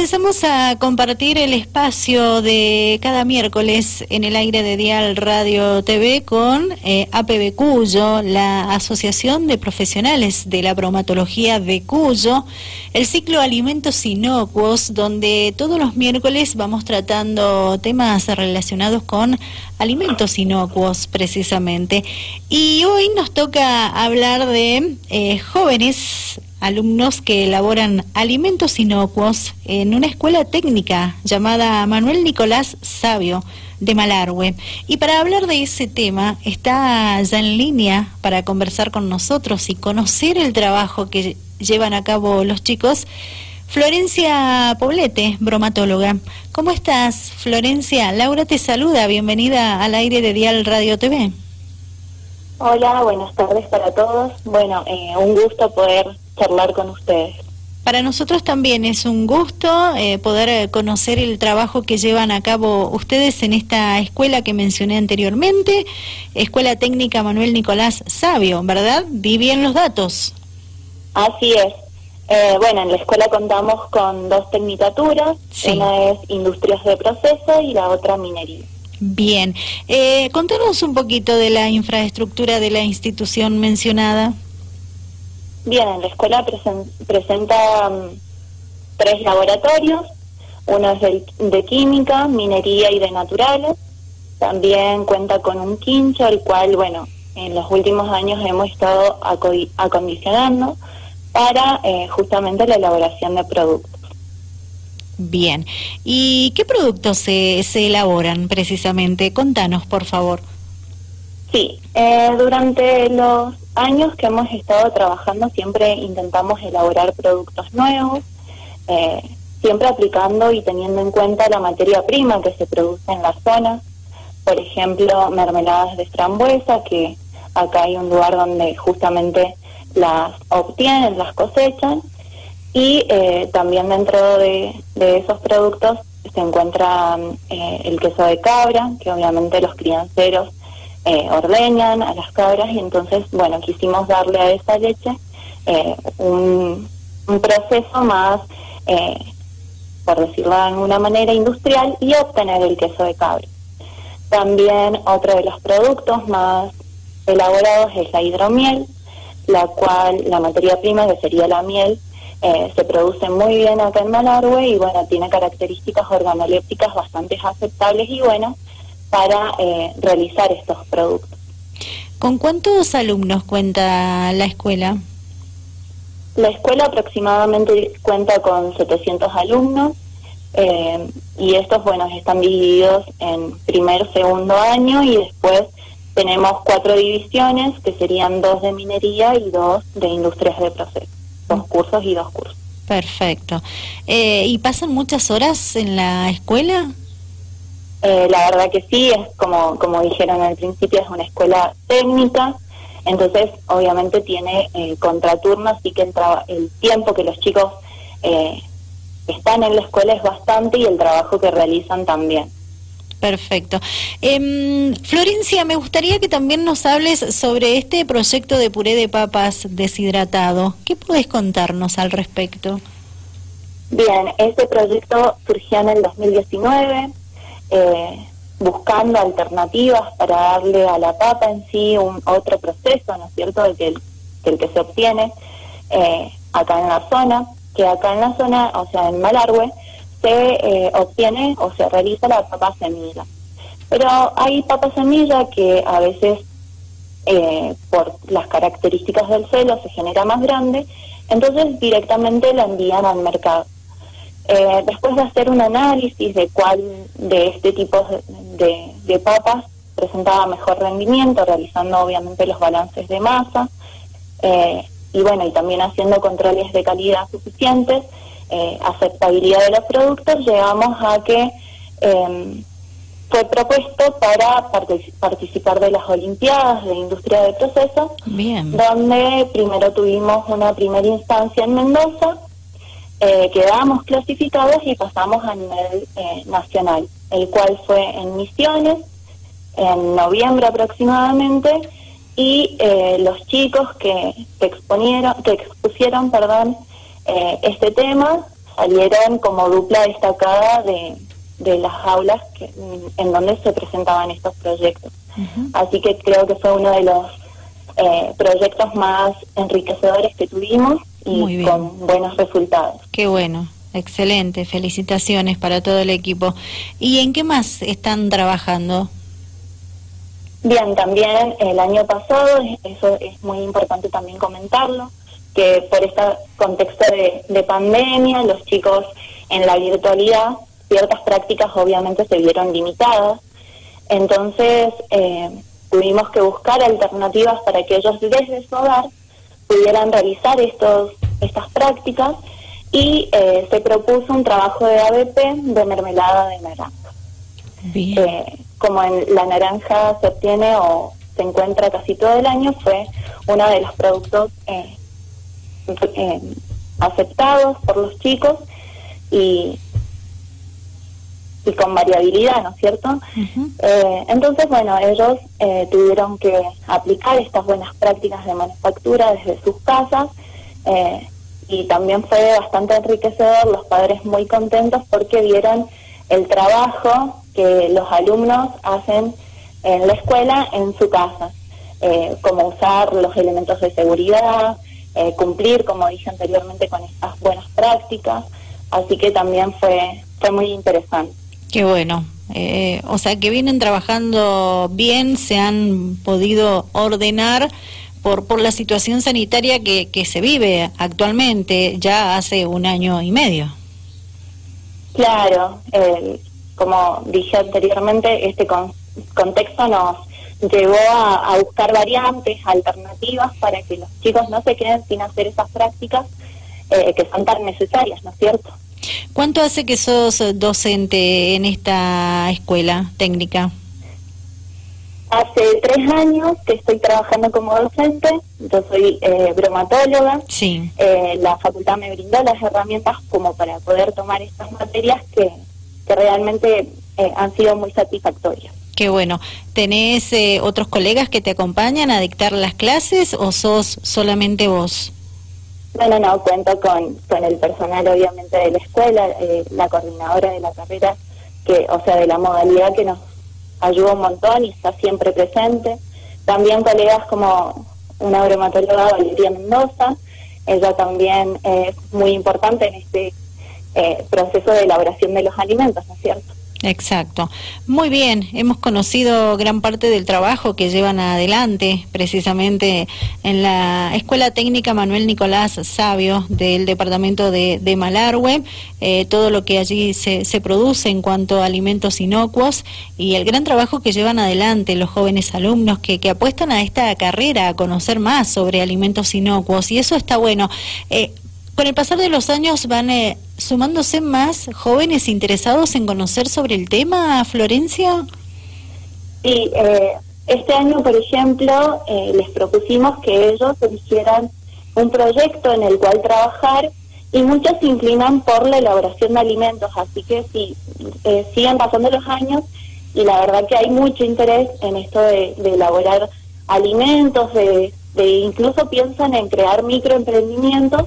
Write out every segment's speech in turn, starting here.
Comenzamos a compartir el espacio de cada miércoles en el aire de Dial Radio TV con eh, APB Cuyo, la Asociación de Profesionales de la Bromatología de Cuyo, el ciclo Alimentos Inocuos, donde todos los miércoles vamos tratando temas relacionados con alimentos inocuos precisamente. Y hoy nos toca hablar de eh, jóvenes alumnos que elaboran alimentos inocuos en una escuela técnica llamada Manuel Nicolás Sabio de Malargüe. Y para hablar de ese tema está ya en línea para conversar con nosotros y conocer el trabajo que llevan a cabo los chicos. Florencia Poblete, bromatóloga. ¿Cómo estás, Florencia? Laura te saluda. Bienvenida al aire de Dial Radio TV. Hola, buenas tardes para todos. Bueno, eh, un gusto poder charlar con ustedes. Para nosotros también es un gusto eh, poder eh, conocer el trabajo que llevan a cabo ustedes en esta escuela que mencioné anteriormente, Escuela Técnica Manuel Nicolás Sabio, ¿verdad? Vi bien los datos. Así es. Eh, bueno, en la escuela contamos con dos tecnicaturas, una es Industrias de Proceso y la otra Minería. Bien, eh, contanos un poquito de la infraestructura de la institución mencionada. Bien, en la escuela presenta tres laboratorios, uno es de, química, minería y de naturales. También cuenta con un quincho, el cual, bueno, en los últimos años hemos estado acondicionando para eh, justamente la elaboración de productos. Bien, ¿y qué productos se, se elaboran precisamente? Contanos, por favor. Sí, eh, durante los años que hemos estado trabajando siempre intentamos elaborar productos nuevos, eh, siempre aplicando y teniendo en cuenta la materia prima que se produce en la zona. Por ejemplo, mermeladas de frambuesa, que acá hay un lugar donde justamente las obtienen, las cosechan. Y eh, también dentro de, esos productos se encuentra eh, el queso de cabra, que obviamente los crianceros eh, ordeñan a las cabras y entonces, bueno, quisimos darle a esa leche eh, un, proceso más, eh, por decirlo de alguna manera, industrial y obtener el queso de cabra. También otro de los productos más elaborados es la hidromiel, la cual la materia prima, que sería la miel, eh, se produce muy bien acá en Malargüe y bueno, tiene características organolépticas bastante aceptables y buenas para eh, realizar estos productos. ¿Con cuántos alumnos cuenta la escuela? La escuela aproximadamente cuenta con 700 alumnos eh, y estos, bueno, están divididos en primer, segundo año y después tenemos cuatro divisiones que serían dos de minería y dos de industrias de proceso, dos cursos y dos cursos. Perfecto. Eh, ¿Y pasan muchas horas en la escuela? Eh, la verdad que sí, es como, como dijeron al principio, es una escuela técnica, entonces obviamente tiene eh, contraturno, así que el, el tiempo que los chicos eh, están en la escuela es bastante y el trabajo que realizan también. Perfecto. Eh, Florencia, me gustaría que también nos hables sobre este proyecto de puré de papas deshidratado. ¿Qué puedes contarnos al respecto? Bien, este proyecto surgió en el 2019 eh, buscando alternativas para darle a la papa en sí un otro proceso, ¿no es cierto?, del que, el, que se obtiene eh, acá en la zona, que acá en la zona, o sea, en Malargüe, se eh, obtiene o se realiza la papa semilla. Pero hay papa semilla que a veces, eh, por las características del suelo, se genera más grande, entonces directamente la envían al mercado. Eh, después de hacer un análisis de cuál de este tipo de, papas presentaba mejor rendimiento, realizando obviamente los balances de masa, eh, y bueno, y también haciendo controles de calidad suficientes, eh, aceptabilidad de los productos, llegamos a que em, fue propuesto para participar de las Olimpiadas de Industria de Proceso, donde primero tuvimos una primera instancia en Mendoza, eh, quedamos clasificados y pasamos a nivel eh, nacional, el cual fue en Misiones, en noviembre aproximadamente, y eh, los chicos que, exponieron, que expusieron perdón, este tema salieron como dupla destacada de, de las aulas que, en donde se presentaban estos proyectos. Así que creo que fue uno de los eh, proyectos más enriquecedores que tuvimos y con buenos resultados. Qué bueno. Excelente, felicitaciones para todo el equipo. ¿Y en qué más están trabajando? Bien, también el año pasado, eso es muy importante también comentarlo, que por este contexto de, pandemia, los chicos en la virtualidad, ciertas prácticas obviamente se vieron limitadas. Entonces, eh, tuvimos que buscar alternativas para que ellos desde su hogar pudieran realizar estos, estas prácticas y eh, se propuso un trabajo de ABP de mermelada de naranja. Eh, como en la naranja se obtiene o se encuentra casi todo el año, fue uno de los productos eh, aceptados por los chicos y, y con variabilidad, ¿no es cierto? entonces, bueno, ellos tuvieron que aplicar estas buenas prácticas de manufactura desde sus casas. Eh, y también fue bastante enriquecedor, los padres muy contentos porque vieron el trabajo que los alumnos hacen en la escuela en su casa, eh, como usar los elementos de seguridad, eh, cumplir, como dije anteriormente, con estas buenas prácticas, así que también fue, fue muy interesante. Qué bueno. Eh, o sea que vienen trabajando bien, se han podido ordenar por, por la situación sanitaria que, que se vive actualmente ya hace un año y medio. Claro, como dije anteriormente, este contexto nos llevó a, buscar variantes, alternativas para que los chicos no se queden sin hacer esas prácticas eh, que son tan necesarias, ¿no es cierto? ¿Cuánto hace que sos docente en esta escuela técnica? Hace tres años que estoy trabajando como docente, yo soy eh, bromatóloga. Sí. Eh, la facultad me brindó las herramientas como para poder tomar estas materias que, que realmente eh, han sido muy satisfactorias. Qué bueno. ¿Tenés eh, otros colegas que te acompañan a dictar las clases o sos solamente vos? No, no, no, cuento con, con el personal obviamente de la escuela, la coordinadora de la carrera, que o sea, de la modalidad que nos ayuda un montón y está siempre presente. También colegas como una bromatóloga, Valeria Mendoza, ella también es muy importante en este eh, proceso de elaboración de los alimentos, ¿no es cierto? Exacto. Muy bien, hemos conocido gran parte del trabajo que llevan adelante precisamente en la Escuela Técnica Manuel Nicolás Sabio del departamento de, de Malargüe, eh, todo lo que allí se, produce en cuanto a alimentos inocuos y el gran trabajo que llevan adelante los jóvenes alumnos que, que apuestan a esta carrera, a conocer más sobre alimentos inocuos y eso está bueno. Eh, con el pasar de los años van eh, sumándose más jóvenes interesados en conocer sobre el tema, Florencia. Sí, eh, este año, por ejemplo, eh, les propusimos que ellos eligieran un proyecto en el cual trabajar y muchos se inclinan por la elaboración de alimentos, así que sí, siguen pasando los años y la verdad que hay mucho interés en esto de, elaborar alimentos, de, de, incluso piensan en crear microemprendimientos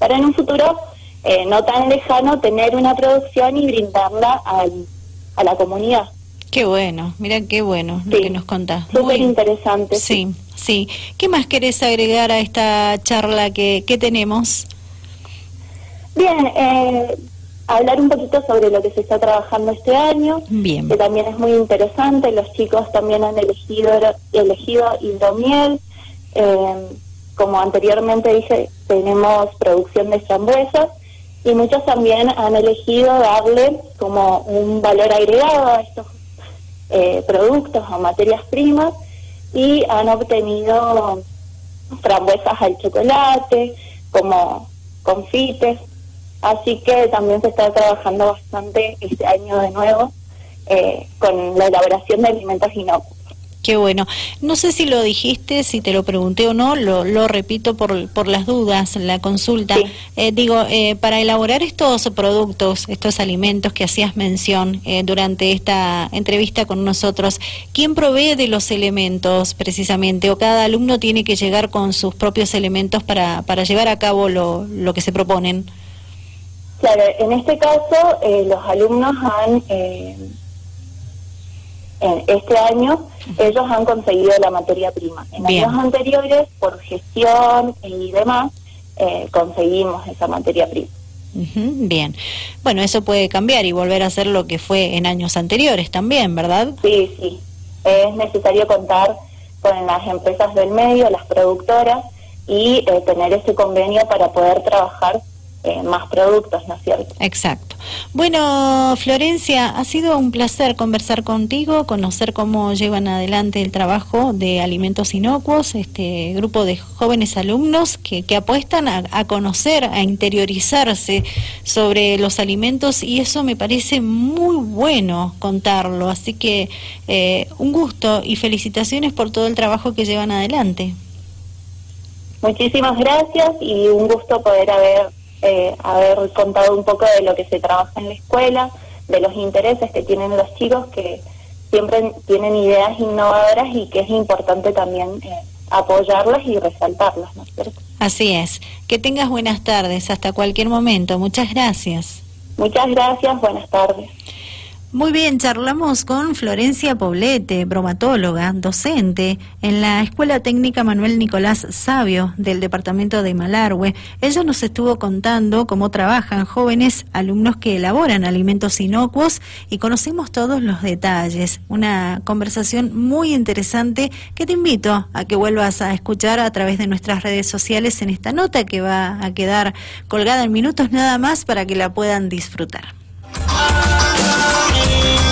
para en un futuro eh, no tan lejano tener una producción y brindarla al, a la comunidad. Qué bueno, mira qué bueno lo que nos contás. Súper interesante. Sí, sí, ¿Qué más querés agregar a esta charla que, que tenemos? Bien, eh, hablar un poquito sobre lo que se está trabajando este año, Bien. que también es muy interesante. Los chicos también han elegido, elegido hidromiel. Eh, como anteriormente dije, tenemos producción de frambuesas y muchos también han elegido darle como un valor agregado a estos eh, productos o materias primas y han obtenido frambuesas al chocolate, como confites. Así que también se está trabajando bastante este año de nuevo eh, con la elaboración de alimentos inocuos. Qué bueno. No sé si lo dijiste, si te lo pregunté o no, lo, lo repito por, por las dudas, la consulta. Eh, digo, eh, para elaborar estos productos, estos alimentos que hacías mención eh, durante esta entrevista con nosotros, ¿quién provee de los elementos precisamente? ¿O cada alumno tiene que llegar con sus propios elementos para, para llevar a cabo lo, lo que se proponen? Claro, en este caso eh, los alumnos han, eh, en este año, ellos han conseguido la materia prima. En años anteriores, por gestión y demás, eh, conseguimos esa materia prima. bien, bueno, eso puede cambiar y volver a ser lo que fue en años anteriores también, ¿verdad? Sí, sí. Es necesario contar con las empresas del medio, las productoras, y tener ese convenio para poder trabajar eh, más productos, ¿no es cierto? Exacto. Bueno, Florencia, ha sido un placer conversar contigo, conocer cómo llevan adelante el trabajo de Alimentos Inocuos, este grupo de jóvenes alumnos que, que apuestan a, conocer, a interiorizarse sobre los alimentos y eso me parece muy bueno contarlo. Así que eh, un gusto y felicitaciones por todo el trabajo que llevan adelante. Muchísimas gracias y un gusto poder haber eh, haber contado un poco de lo que se trabaja en la escuela, de los intereses que tienen los chicos que siempre tienen ideas innovadoras y que es importante también eh, apoyarlas y resaltarlas, ¿no es cierto? Así es. Que tengas buenas tardes, hasta cualquier momento. Muchas gracias. Muchas gracias, buenas tardes. Muy bien, charlamos con Florencia Poblete, bromatóloga, docente en la Escuela Técnica Manuel Nicolás Sabio del Departamento de Malargüe. Ella nos estuvo contando cómo trabajan jóvenes alumnos que elaboran alimentos inocuos y conocimos todos los detalles. Una conversación muy interesante que te invito a que vuelvas a escuchar a través de nuestras redes sociales en esta nota que va a quedar colgada en minutos nada más para que la puedan disfrutar. Mm-hmm.